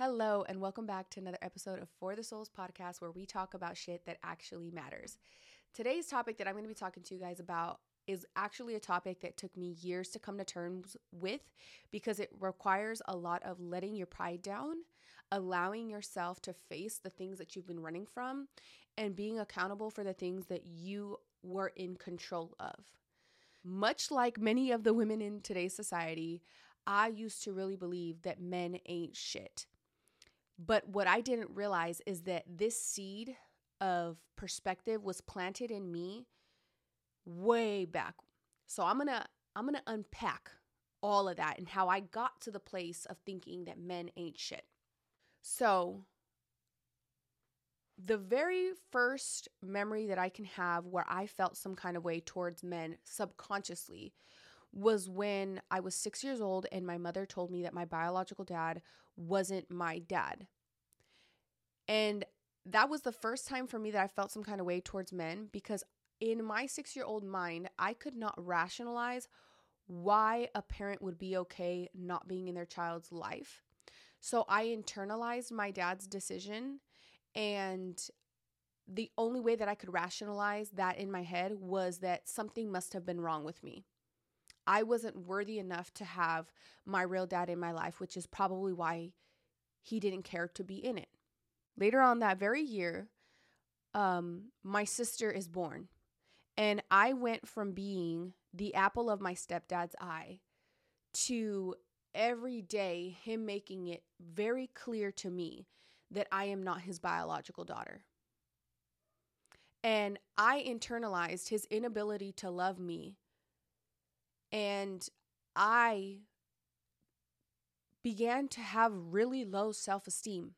Hello, and welcome back to another episode of For the Souls podcast where we talk about shit that actually matters. Today's topic that I'm going to be talking to you guys about is actually a topic that took me years to come to terms with because it requires a lot of letting your pride down, allowing yourself to face the things that you've been running from, and being accountable for the things that you were in control of. Much like many of the women in today's society, I used to really believe that men ain't shit. But what I didn't realize is that this seed of perspective was planted in me way back. So I'm going to I'm going to unpack all of that and how I got to the place of thinking that men ain't shit. So the very first memory that I can have where I felt some kind of way towards men subconsciously was when I was six years old and my mother told me that my biological dad wasn't my dad. And that was the first time for me that I felt some kind of way towards men because in my six year old mind, I could not rationalize why a parent would be okay not being in their child's life. So I internalized my dad's decision. And the only way that I could rationalize that in my head was that something must have been wrong with me. I wasn't worthy enough to have my real dad in my life, which is probably why he didn't care to be in it. Later on that very year, um, my sister is born. And I went from being the apple of my stepdad's eye to every day him making it very clear to me that I am not his biological daughter. And I internalized his inability to love me and I began to have really low self esteem.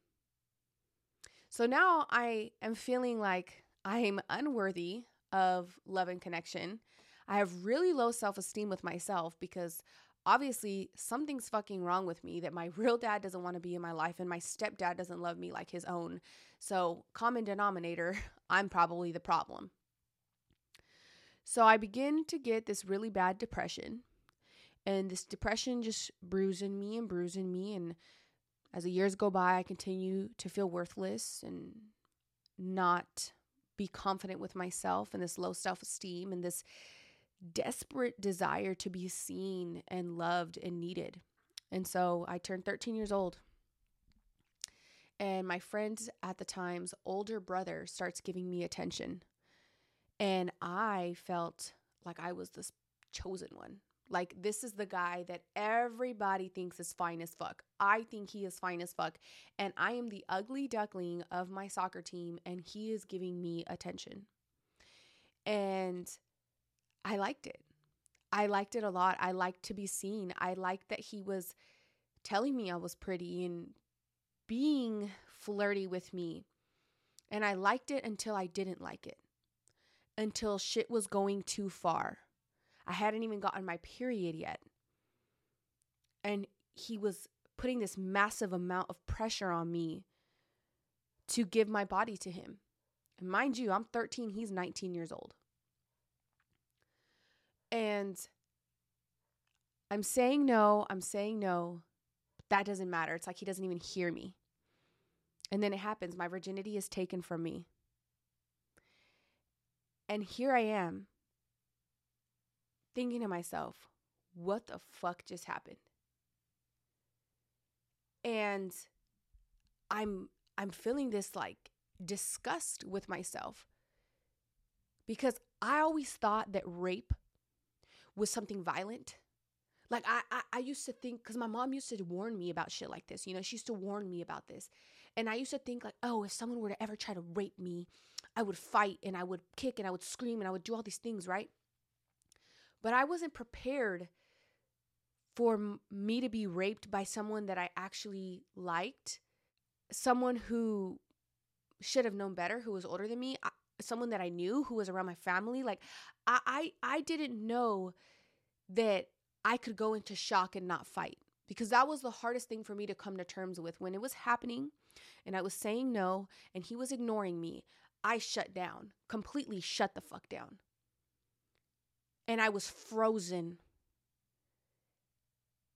So now I am feeling like I am unworthy of love and connection. I have really low self esteem with myself because obviously something's fucking wrong with me that my real dad doesn't want to be in my life and my stepdad doesn't love me like his own. So, common denominator, I'm probably the problem. So I begin to get this really bad depression. And this depression just bruising me and bruising me. And as the years go by, I continue to feel worthless and not be confident with myself and this low self esteem and this desperate desire to be seen and loved and needed. And so I turned 13 years old. And my friend at the time's older brother starts giving me attention. And I felt like I was this chosen one. Like, this is the guy that everybody thinks is fine as fuck. I think he is fine as fuck. And I am the ugly duckling of my soccer team, and he is giving me attention. And I liked it. I liked it a lot. I liked to be seen. I liked that he was telling me I was pretty and being flirty with me. And I liked it until I didn't like it until shit was going too far. I hadn't even gotten my period yet. And he was putting this massive amount of pressure on me to give my body to him. And mind you, I'm 13, he's 19 years old. And I'm saying no, I'm saying no. That doesn't matter. It's like he doesn't even hear me. And then it happens. My virginity is taken from me. And here I am thinking to myself, what the fuck just happened? And I'm I'm feeling this like disgust with myself because I always thought that rape was something violent. Like I, I, I used to think because my mom used to warn me about shit like this. You know, she used to warn me about this, and I used to think like, oh, if someone were to ever try to rape me, I would fight and I would kick and I would scream and I would do all these things, right? But I wasn't prepared for m- me to be raped by someone that I actually liked, someone who should have known better, who was older than me, I, someone that I knew who was around my family. Like I, I I didn't know that I could go into shock and not fight because that was the hardest thing for me to come to terms with when it was happening and I was saying no and he was ignoring me. I shut down, completely shut the fuck down. And I was frozen.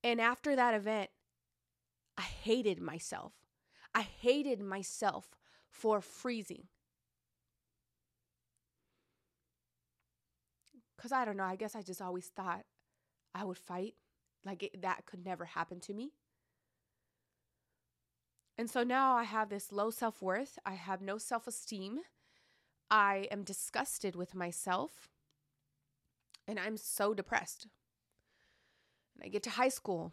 And after that event, I hated myself. I hated myself for freezing. Because I don't know, I guess I just always thought I would fight. Like it, that could never happen to me. And so now I have this low self worth. I have no self esteem. I am disgusted with myself. And I'm so depressed. And I get to high school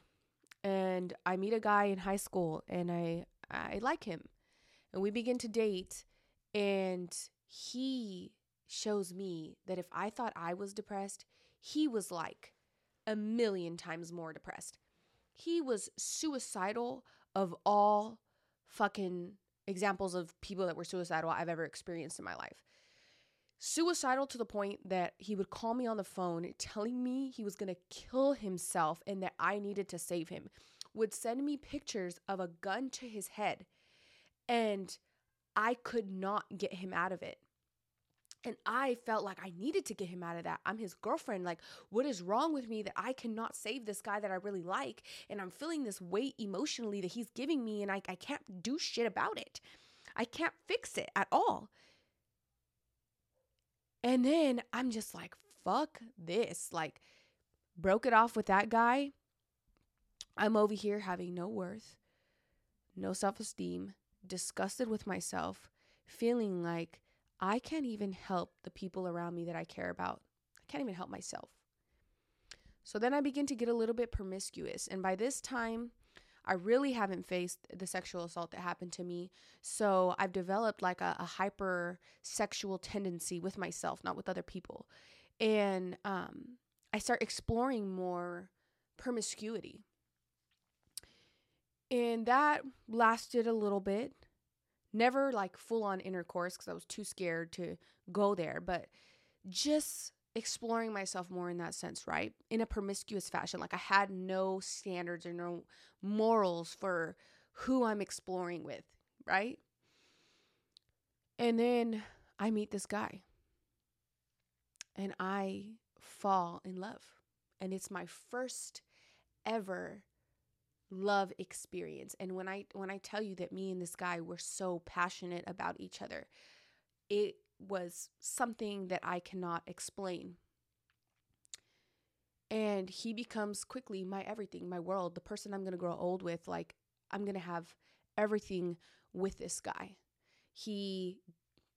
and I meet a guy in high school and I I like him. And we begin to date and he shows me that if I thought I was depressed, he was like a million times more depressed. He was suicidal of all fucking examples of people that were suicidal I've ever experienced in my life. Suicidal to the point that he would call me on the phone telling me he was to kill himself and that I needed to save him. Would send me pictures of a gun to his head and I could not get him out of it. And I felt like I needed to get him out of that. I'm his girlfriend. Like, what is wrong with me that I cannot save this guy that I really like? And I'm feeling this weight emotionally that he's giving me, and I, I can't do shit about it. I can't fix it at all. And then I'm just like, fuck this. Like, broke it off with that guy. I'm over here having no worth, no self esteem, disgusted with myself, feeling like I can't even help the people around me that I care about. I can't even help myself. So then I begin to get a little bit promiscuous. And by this time, I really haven't faced the sexual assault that happened to me. So I've developed like a, a hyper sexual tendency with myself, not with other people. And um, I start exploring more promiscuity. And that lasted a little bit. Never like full on intercourse because I was too scared to go there, but just exploring myself more in that sense, right? In a promiscuous fashion. Like I had no standards or no morals for who I'm exploring with, right? And then I meet this guy and I fall in love. And it's my first ever love experience. And when I when I tell you that me and this guy were so passionate about each other, it was something that I cannot explain. And he becomes quickly my everything, my world, the person I'm going to grow old with. Like, I'm going to have everything with this guy. He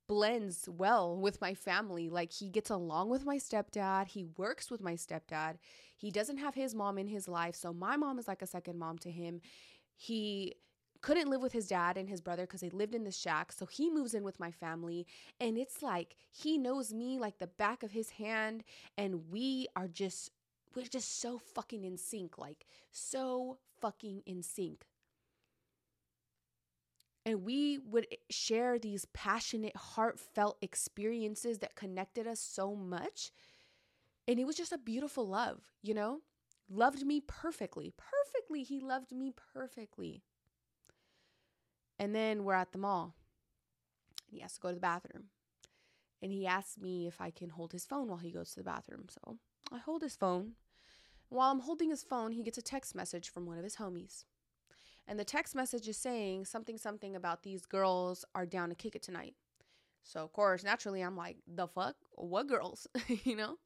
blends well with my family. Like he gets along with my stepdad. He works with my stepdad. He doesn't have his mom in his life. So my mom is like a second mom to him. He couldn't live with his dad and his brother because they lived in the shack. So he moves in with my family. And it's like he knows me like the back of his hand. And we are just, we're just so fucking in sync. Like so fucking in sync. And we would share these passionate, heartfelt experiences that connected us so much. And it was just a beautiful love, you know? Loved me perfectly. Perfectly. He loved me perfectly. And then we're at the mall. And he has to go to the bathroom. And he asks me if I can hold his phone while he goes to the bathroom. So I hold his phone. While I'm holding his phone, he gets a text message from one of his homies. And the text message is saying something, something about these girls are down to kick it tonight. So, of course, naturally, I'm like, the fuck? What girls? you know?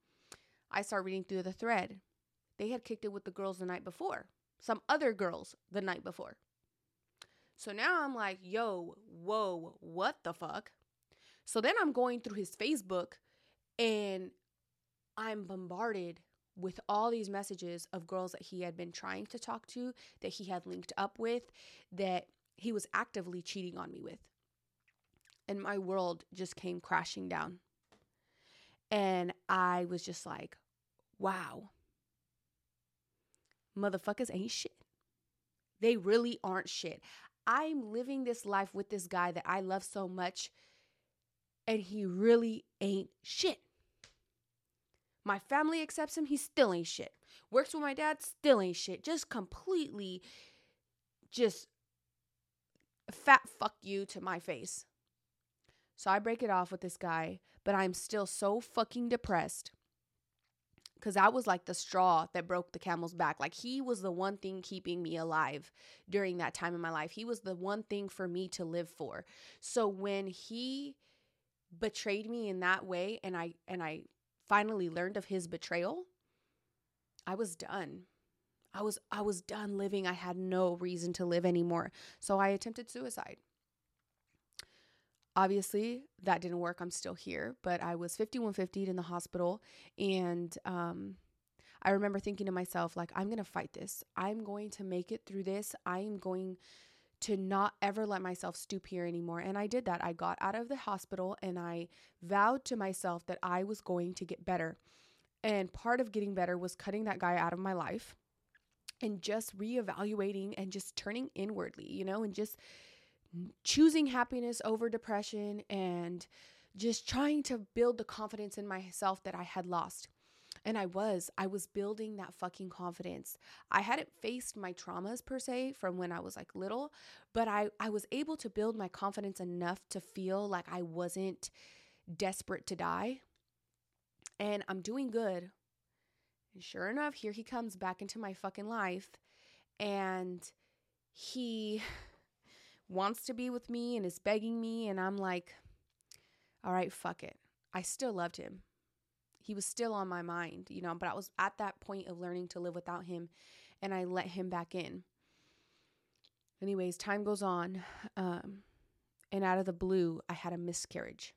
I start reading through the thread. They had kicked it with the girls the night before, some other girls the night before. So now I'm like, yo, whoa, what the fuck? So then I'm going through his Facebook and I'm bombarded with all these messages of girls that he had been trying to talk to, that he had linked up with, that he was actively cheating on me with. And my world just came crashing down. And I was just like, wow, motherfuckers ain't shit. They really aren't shit. I'm living this life with this guy that I love so much, and he really ain't shit. My family accepts him, he still ain't shit. Works with my dad, still ain't shit. Just completely, just fat fuck you to my face. So I break it off with this guy, but I'm still so fucking depressed because that was like the straw that broke the camel's back. Like he was the one thing keeping me alive during that time in my life. He was the one thing for me to live for. So when he betrayed me in that way and I and I finally learned of his betrayal, I was done. I was I was done living. I had no reason to live anymore. So I attempted suicide. Obviously, that didn't work. I'm still here, but I was 5150 in the hospital and um I remember thinking to myself like I'm going to fight this. I'm going to make it through this. I am going to not ever let myself stoop here anymore. And I did that. I got out of the hospital and I vowed to myself that I was going to get better. And part of getting better was cutting that guy out of my life and just reevaluating and just turning inwardly, you know, and just choosing happiness over depression and just trying to build the confidence in myself that I had lost. And I was, I was building that fucking confidence. I hadn't faced my traumas per se from when I was like little, but I, I was able to build my confidence enough to feel like I wasn't desperate to die. And I'm doing good. And sure enough, here he comes back into my fucking life. And he wants to be with me and is begging me. And I'm like, all right, fuck it. I still loved him he was still on my mind, you know, but I was at that point of learning to live without him and I let him back in. Anyways, time goes on. Um, and out of the blue, I had a miscarriage.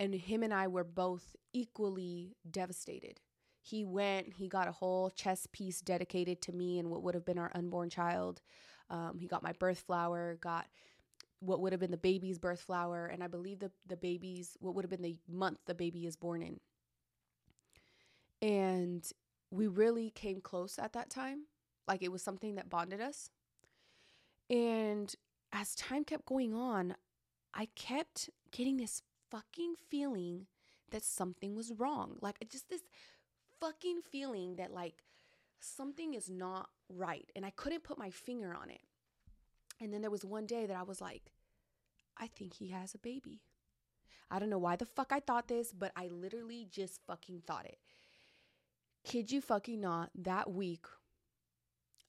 And him and I were both equally devastated. He went, he got a whole chess piece dedicated to me and what would have been our unborn child. Um, he got my birth flower, got what would have been the baby's birth flower, and I believe the the baby's what would have been the month the baby is born in. And we really came close at that time. Like it was something that bonded us. And as time kept going on, I kept getting this fucking feeling that something was wrong. Like just this fucking feeling that like something is not right. And I couldn't put my finger on it. And then there was one day that I was like, I think he has a baby. I don't know why the fuck I thought this, but I literally just fucking thought it. Kid you fucking not, that week,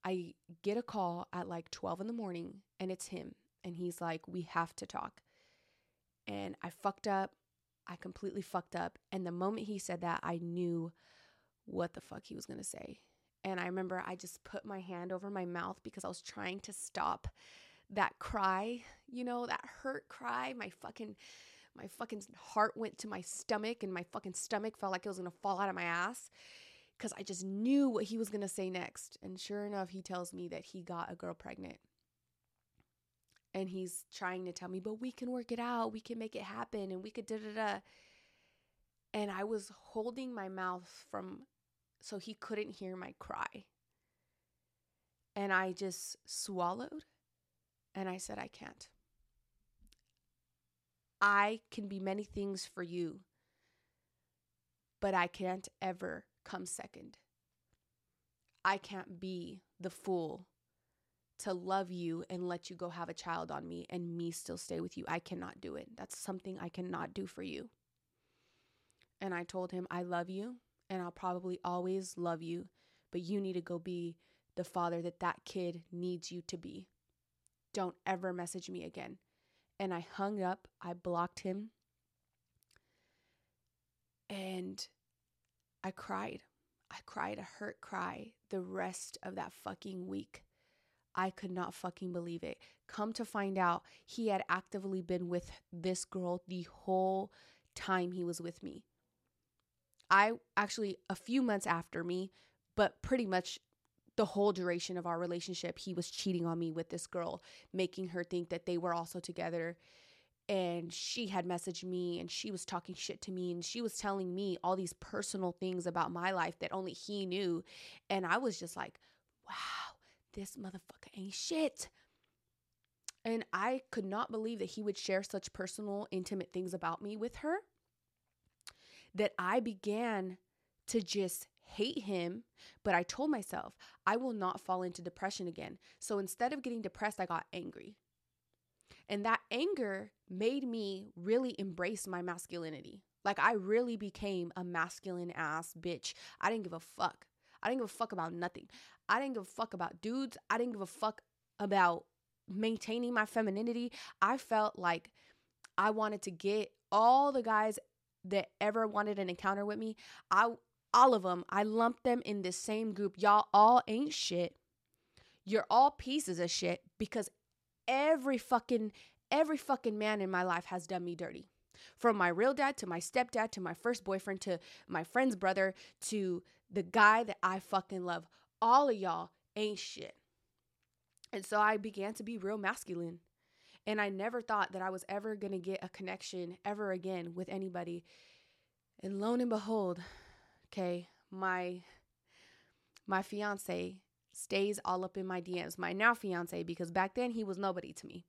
I get a call at like 12 in the morning and it's him. And he's like, We have to talk. And I fucked up. I completely fucked up. And the moment he said that, I knew what the fuck he was gonna say. And I remember I just put my hand over my mouth because I was trying to stop that cry, you know, that hurt cry. My fucking my fucking heart went to my stomach and my fucking stomach felt like it was going to fall out of my ass cuz I just knew what he was going to say next. And sure enough, he tells me that he got a girl pregnant. And he's trying to tell me, "But we can work it out. We can make it happen and we could da da da." And I was holding my mouth from so he couldn't hear my cry. And I just swallowed and I said, I can't. I can be many things for you, but I can't ever come second. I can't be the fool to love you and let you go have a child on me and me still stay with you. I cannot do it. That's something I cannot do for you. And I told him, I love you and I'll probably always love you, but you need to go be the father that that kid needs you to be. Don't ever message me again. And I hung up, I blocked him, and I cried. I cried a hurt cry the rest of that fucking week. I could not fucking believe it. Come to find out, he had actively been with this girl the whole time he was with me. I actually, a few months after me, but pretty much the whole duration of our relationship, he was cheating on me with this girl, making her think that they were also together. And she had messaged me and she was talking shit to me and she was telling me all these personal things about my life that only he knew. And I was just like, wow, this motherfucker ain't shit. And I could not believe that he would share such personal, intimate things about me with her that I began to just hate him, but I told myself I will not fall into depression again. So instead of getting depressed, I got angry. And that anger made me really embrace my masculinity. Like I really became a masculine ass bitch. I didn't give a fuck. I didn't give a fuck about nothing. I didn't give a fuck about dudes. I didn't give a fuck about maintaining my femininity. I felt like I wanted to get all the guys that ever wanted an encounter with me. I all of them, I lumped them in the same group. Y'all all ain't shit. You're all pieces of shit because every fucking every fucking man in my life has done me dirty. From my real dad to my stepdad to my first boyfriend to my friend's brother to the guy that I fucking love. All of y'all ain't shit. And so I began to be real masculine. And I never thought that I was ever going to get a connection ever again with anybody. And lo and behold, okay, my my fiance stays all up in my DMs. My now fiance because back then he was nobody to me.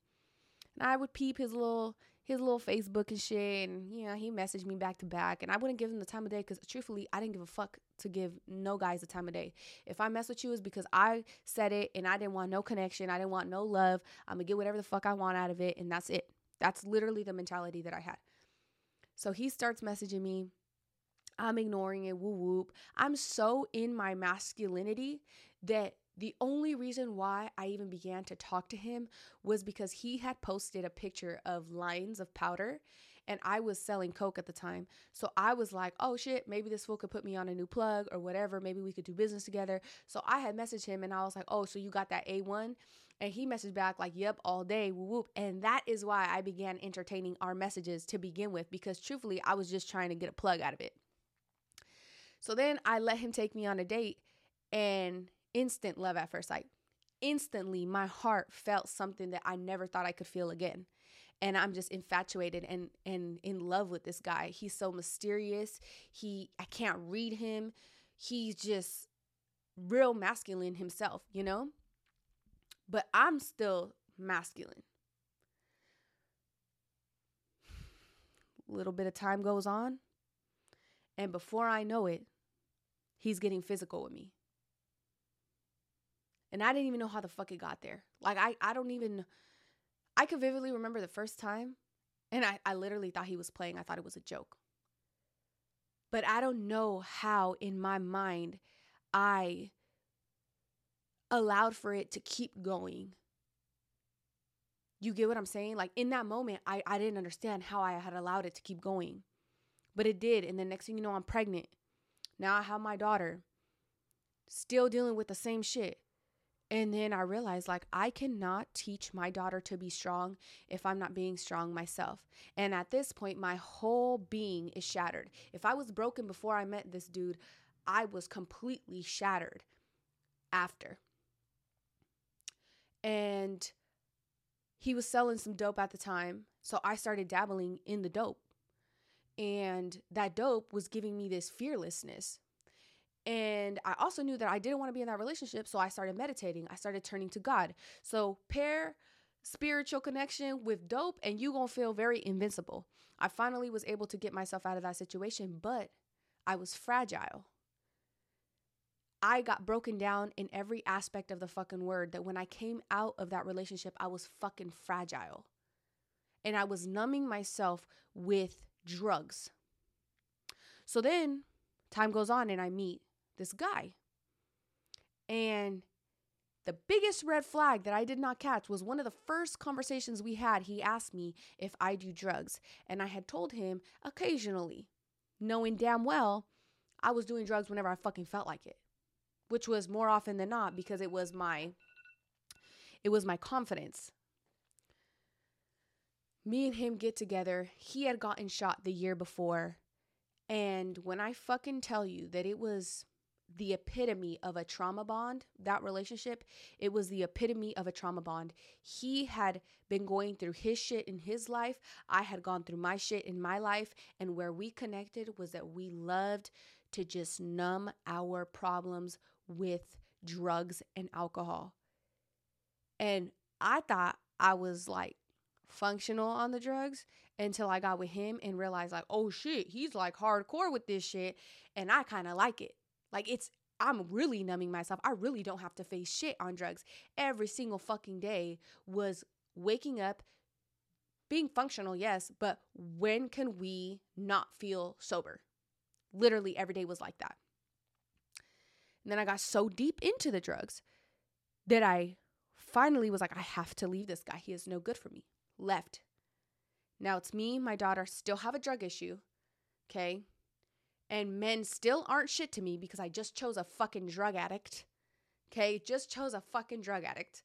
And I would peep his little his little Facebook and shit. And, you know, he messaged me back to back. And I wouldn't give him the time of day because, truthfully, I didn't give a fuck to give no guys the time of day. If I mess with you, is because I said it and I didn't want no connection. I didn't want no love. I'm to get whatever the fuck I want out of it. And that's it. That's literally the mentality that I had. So he starts messaging me. I'm ignoring it. Woo whoop. I'm so in my masculinity that the only reason why I even began to talk to him was because he had posted a picture of lines of powder and I was selling coke at the time. So I was like, oh shit, maybe this fool could put me on a new plug or whatever. Maybe we could do business together. So I had messaged him and I was like, oh, so you got that A1? And he messaged back like, yep, all day, whoop, whoop. And that is why I began entertaining our messages to begin with because truthfully, I was just trying to get a plug out of it. So then I let him take me on a date and instant love at first sight. Instantly, my heart felt something that I never thought I could feel again. And I'm just infatuated and and in love with this guy. He's so mysterious. He I can't read him. He's just real masculine himself, you know? But I'm still masculine. A little bit of time goes on, and before I know it, he's getting physical with me. And I didn't even know how the fuck it got there. Like I I don't even I could vividly remember the first time and I, I literally thought he was playing. I thought it was a joke. But I don't know how in my mind I allowed for it to keep going. You get what I'm saying? Like in that moment, I, I didn't understand how I had allowed it to keep going. But it did. And the next thing you know, I'm pregnant. Now I have my daughter. Still dealing with the same shit. And then I realized like I cannot teach my daughter to be strong if I'm not being strong myself. And at this point, my whole being is shattered. If I was broken before I met this dude, I was completely shattered after. And he was selling some dope at the time. So I started dabbling in the dope. And that dope was giving me this fearlessness and I also knew that I didn't want to be in that relationship. So I started meditating. I started turning to God. So pair spiritual connection with dope, and you going to feel very invincible. I finally was able to get myself out of that situation, but I was fragile. I got broken down in every aspect of the fucking word that when I came out of that relationship, I was fucking fragile. And I was numbing myself with drugs. So then time goes on and I meet this guy. And the biggest red flag that I did not catch was one of the first conversations we had. He asked me if I do drugs, and I had told him occasionally, knowing damn well I was doing drugs whenever I fucking felt like it, which was more often than not because it was my it was my confidence. Me and him get together. He had gotten shot the year before. And when I fucking tell you that it was the epitome of a trauma bond, that relationship, it was the epitome of a trauma bond. He had been going through his shit in his life. I had gone through my shit in my life. And where we connected was that we loved to just numb our problems with drugs and alcohol. And I thought I was like functional on the drugs until I got with him and realized, like, oh shit, he's like hardcore with this shit. And I kind of like it. Like it's I'm really numbing myself. I really don't have to face shit on drugs. Every single fucking day was waking up being functional, yes, but when can we not feel sober? Literally every day was like that. And then I got so deep into the drugs that I finally was like, I have to leave this guy. He is no good for me. Left. Now it's me, my daughter still have a drug issue. Okay. And men still aren't shit to me because I just chose a fucking drug addict. Okay. Just chose a fucking drug addict.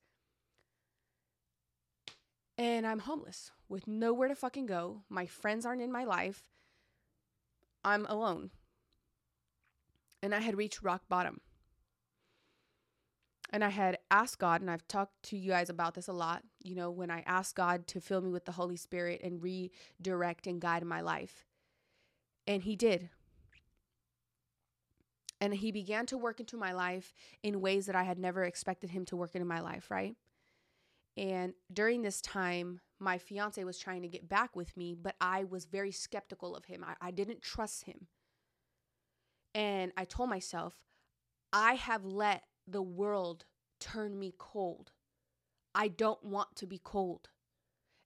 And I'm homeless with nowhere to fucking go. My friends aren't in my life. I'm alone. And I had reached rock bottom. And I had asked God, and I've talked to you guys about this a lot. You know, when I asked God to fill me with the Holy Spirit and redirect and guide my life. And He did. And He began to work into my life in ways that I had never expected Him to work into my life, right? And during this time, my fiance was trying to get back with me, but I was very skeptical of him. I, I didn't trust him. And I told myself, I have let the world turn me cold. I don't want to be cold.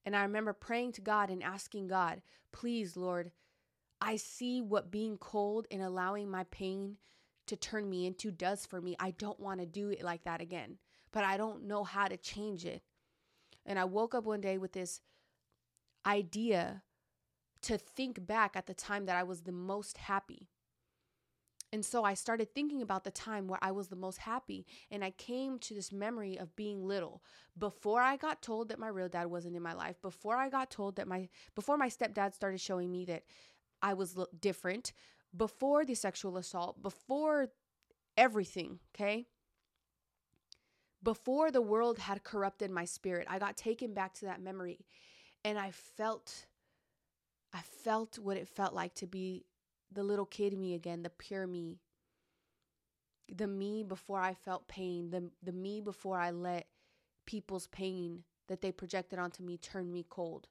And I remember praying to God and asking God, please, Lord, I see what being cold and allowing my pain to turn me into does for me. I don't want to do it like that again, but I don't know how to change it. And I woke up one day with this idea to think back at the time that I was the most happy. And so I started thinking about the time where I was the most happy. And I came to this memory of being little. Before I got told that my real dad wasn't in my life, before I got told that my, before my stepdad started showing me that I was different, before the sexual assault, before everything, okay? Before the world had corrupted my spirit, I got taken back to that memory. And I felt, I felt what it felt like to be the little kid me again, the pure me. The me before I felt pain, the the me before I let people's pain that they projected onto me turn me cold.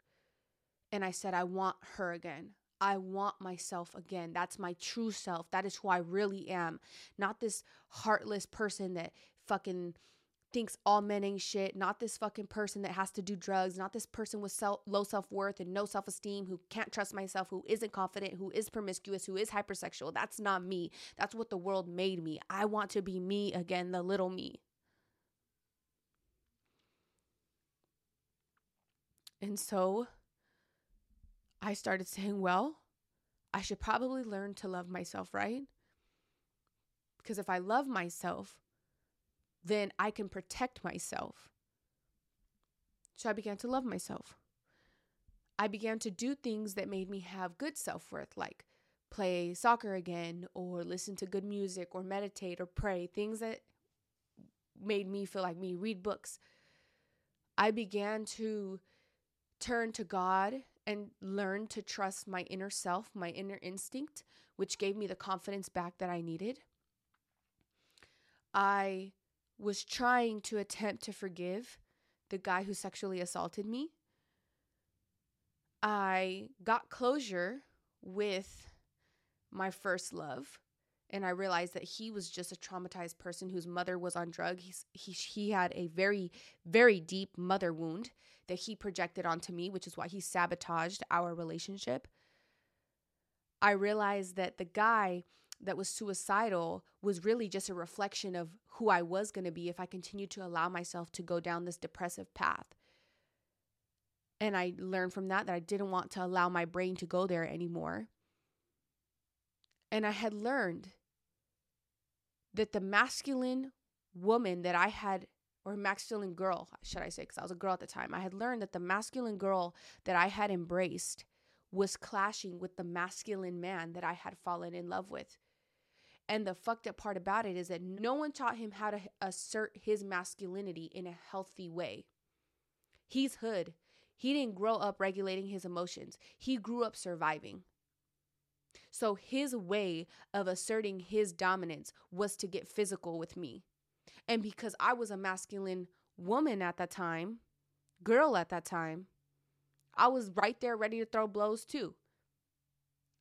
And I said I want her again. I want myself again. That's my true self. That is who I really am. Not this heartless person that fucking thinks all men ain't shit, not this fucking person that has to do drugs, not this person with self, low self worth and no self esteem who can't trust myself, who isn't confident, who is promiscuous, who is hypersexual. That's not me. That's what the world made me. I want to be me again, the little me. And so I started saying, well, I should probably learn to love myself, right? Because if I love myself, then I can protect myself. So I began to love myself. I began to do things that made me have good self worth, like play soccer again, or listen to good music, or meditate, or pray, things that made me feel like me, read books. I began to turn to God and learn to trust my inner self, my inner instinct, which gave me the confidence back that I needed. I was trying to attempt to forgive the guy who sexually assaulted me. I got closure with my first love and I realized that he was just a traumatized person whose mother was on drugs. He's, he he had a very very deep mother wound that he projected onto me, which is why he sabotaged our relationship. I realized that the guy that was suicidal was really just a reflection of who I was going to be if I continued to allow myself to go down this depressive path. And I learned from that that I didn't want to allow my brain to go there anymore. And I had learned that the masculine woman that I had, or masculine girl, should I say, because I was a girl at the time, I had learned that the masculine girl that I had embraced was clashing with the masculine man that I had fallen in love with. And the fucked up part about it is that no one taught him how to assert his masculinity in a healthy way. He's hood. He didn't grow up regulating his emotions, he grew up surviving. So his way of asserting his dominance was to get physical with me. And because I was a masculine woman at that time, girl at that time, I was right there ready to throw blows too.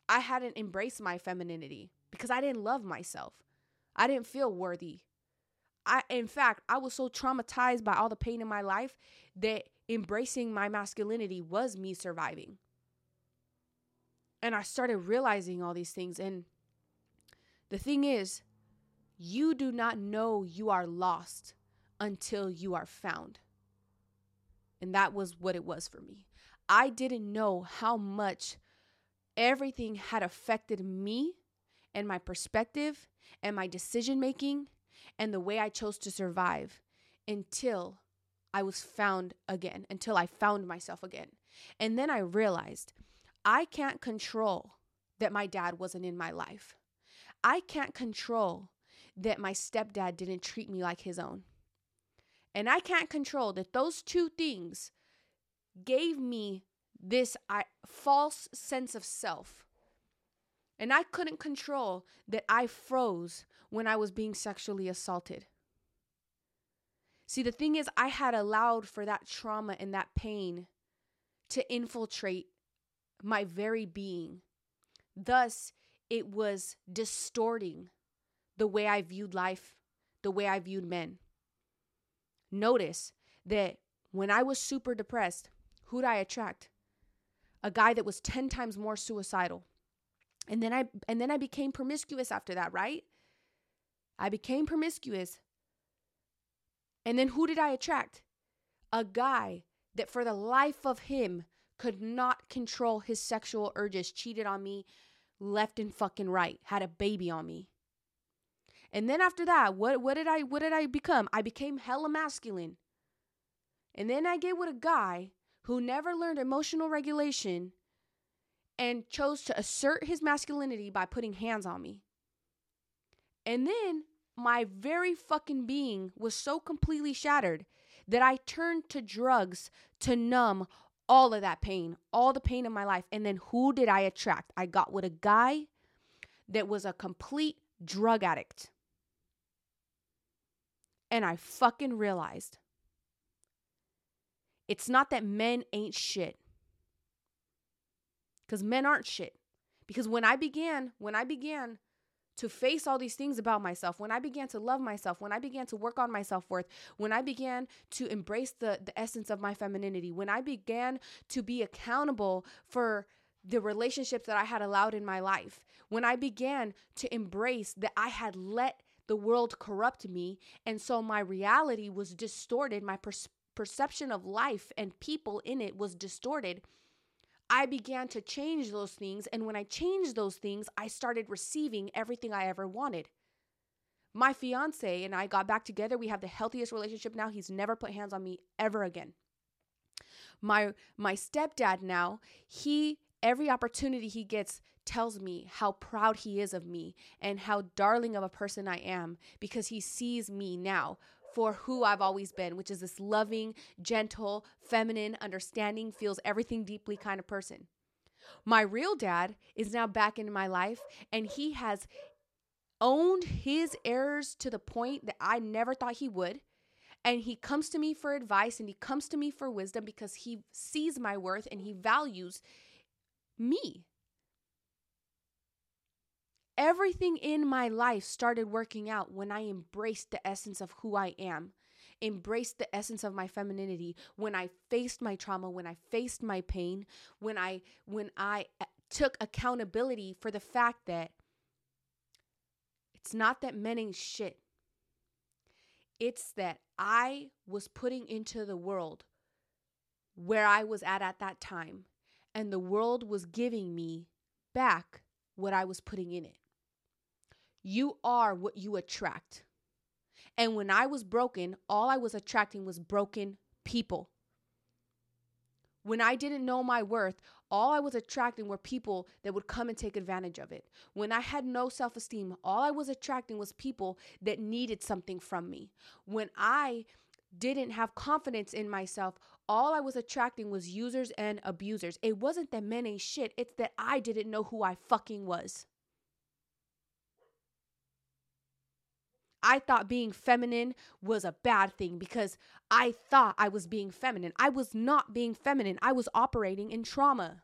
I hadn't embraced my femininity because I didn't love myself. I didn't feel worthy. I in fact, I was so traumatized by all the pain in my life that embracing my masculinity was me surviving. And I started realizing all these things. And the thing is, you do not know you are lost until you are found. And that was what it was for me. I didn't know how much everything had affected me and my perspective and my decision making and the way I chose to survive until I was found again, until I found myself again. And then I realized I can't control that my dad wasn't in my life. I can't control that my stepdad didn't treat me like his own. And I can't control that those two things gave me this I, false sense of self. And I couldn't control that I froze when I was being sexually assaulted. See, the thing is, I had allowed for that trauma and that pain to infiltrate my very being. Thus, it was distorting the way I viewed life, the way I viewed men. Notice that when I was super depressed, who'd I attract? A guy that was 10 times more suicidal. And then I and then I became promiscuous after that, right? I became promiscuous. And then who did I attract? A guy that for the life of him could not control his sexual urges, cheated on me left and fucking right, had a baby on me. And then after that, what what did I what did I become? I became hella masculine. And then I get with a guy who never learned emotional regulation and chose to assert his masculinity by putting hands on me. And then my very fucking being was so completely shattered that I turned to drugs to numb all of that pain, all the pain in my life. And then who did I attract? I got with a guy that was a complete drug addict. And I fucking realized it's not that men ain't shit. Because men aren't shit. Because when I began, when I began to face all these things about myself, when I began to love myself, when I began to work on my self worth, when I began to embrace the, the essence of my femininity, when I began to be accountable for the relationships that I had allowed in my life, when I began to embrace that I had let the world corrupt me, and so my reality was distorted, my per- perception of life and people in it was distorted I began to change those things. And when I changed those things, I started receiving everything I ever wanted. My fiance and I got back together. We have the healthiest relationship now. He's never put hands on me ever again. My my stepdad now, he every opportunity he gets tells me how proud he is of me and how darling of a person I am because he sees me now for who I've always been, which is this loving, gentle, feminine, understanding, feels everything deeply kind of person. My real dad is now back in my life and he has owned his errors to the point that I never thought he would. And he comes to me for advice and he comes to me for wisdom because he sees my worth and he values me Everything in my life started working out when I embraced the essence of who I am, embraced the essence of my femininity, when I faced my trauma, when I faced my pain, when I when I uh, took accountability for the fact that it's not that men ain't shit. It's that I was putting into the world where I was at at that time, and the world was giving me back what I was putting in it. You are what you attract. And when I was broken, all I was attracting was broken people. When I didn't know my worth, all I was attracting were people that would come and take advantage of it. When I had no self esteem, all I was attracting was people that needed something from me. When I didn't have confidence in myself, all I was attracting was users and abusers. It wasn't that men ain't shit, it's that I didn't know who I fucking was. I thought being feminine was a bad thing because I thought I was being feminine. I was not being feminine. I was operating in trauma.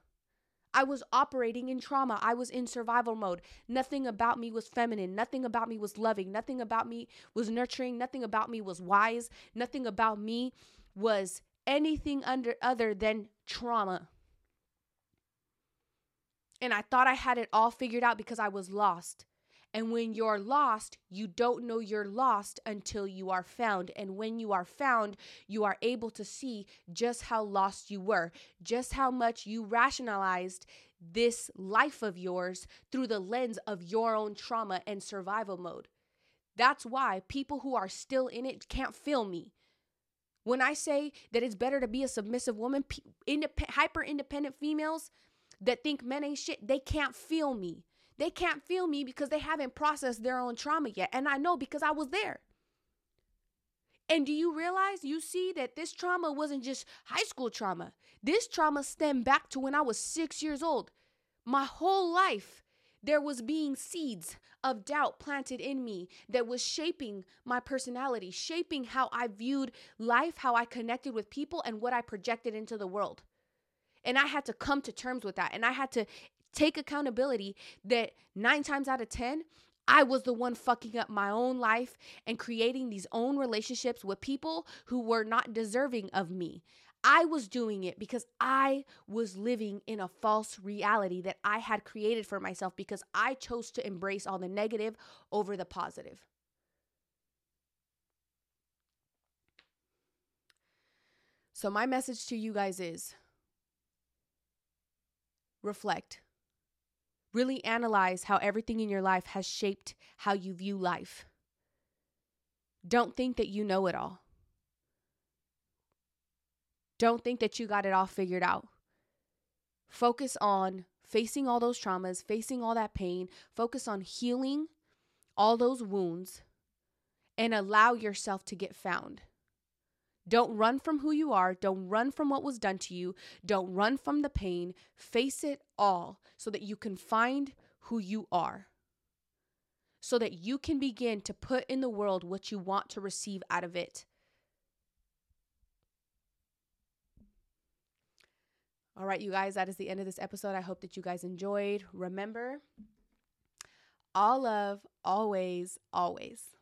I was operating in trauma. I was in survival mode. Nothing about me was feminine. Nothing about me was loving. Nothing about me was nurturing. Nothing about me was wise. Nothing about me was anything under other than trauma. And I thought I had it all figured out because I was lost. And when you're lost, you don't know you're lost until you are found. And when you are found, you are able to see just how lost you were, just how much you rationalized this life of yours through the lens of your own trauma and survival mode. That's why people who are still in it can't feel me. When I say that it's better to be a submissive woman, indep- hyper independent females that think men ain't shit, they can't feel me. They can't feel me because they haven't processed their own trauma yet. And I know because I was there. And do you realize you see that this trauma wasn't just high school trauma? This trauma stemmed back to when I was six years old. My whole life, there was being seeds of doubt planted in me that was shaping my personality, shaping how I viewed life, how I connected with people, and what I projected into the world. And I had to come to terms with that. And I had to take accountability that nine times out of 10, I was the one fucking up my own life and creating these own relationships with people who were not deserving of me. I was doing it because I was living in a false reality that I had created for myself because I chose to embrace all the negative over the positive. So, my message to you guys is reflect. Really analyze how everything in your life has shaped how you view life. Don't think that you know it all. Don't think that you got it all figured out. Focus on facing all those traumas, facing all that pain. Focus on healing all those wounds and allow yourself to get found. Don't run from who you are. Don't run from what was done to you. Don't run from the pain. Face it all so that you can find who you are. So that you can begin to put in the world what you want to receive out of it. All right, you guys, that is the end of this episode. I hope that you guys enjoyed. Remember, all love, always, always.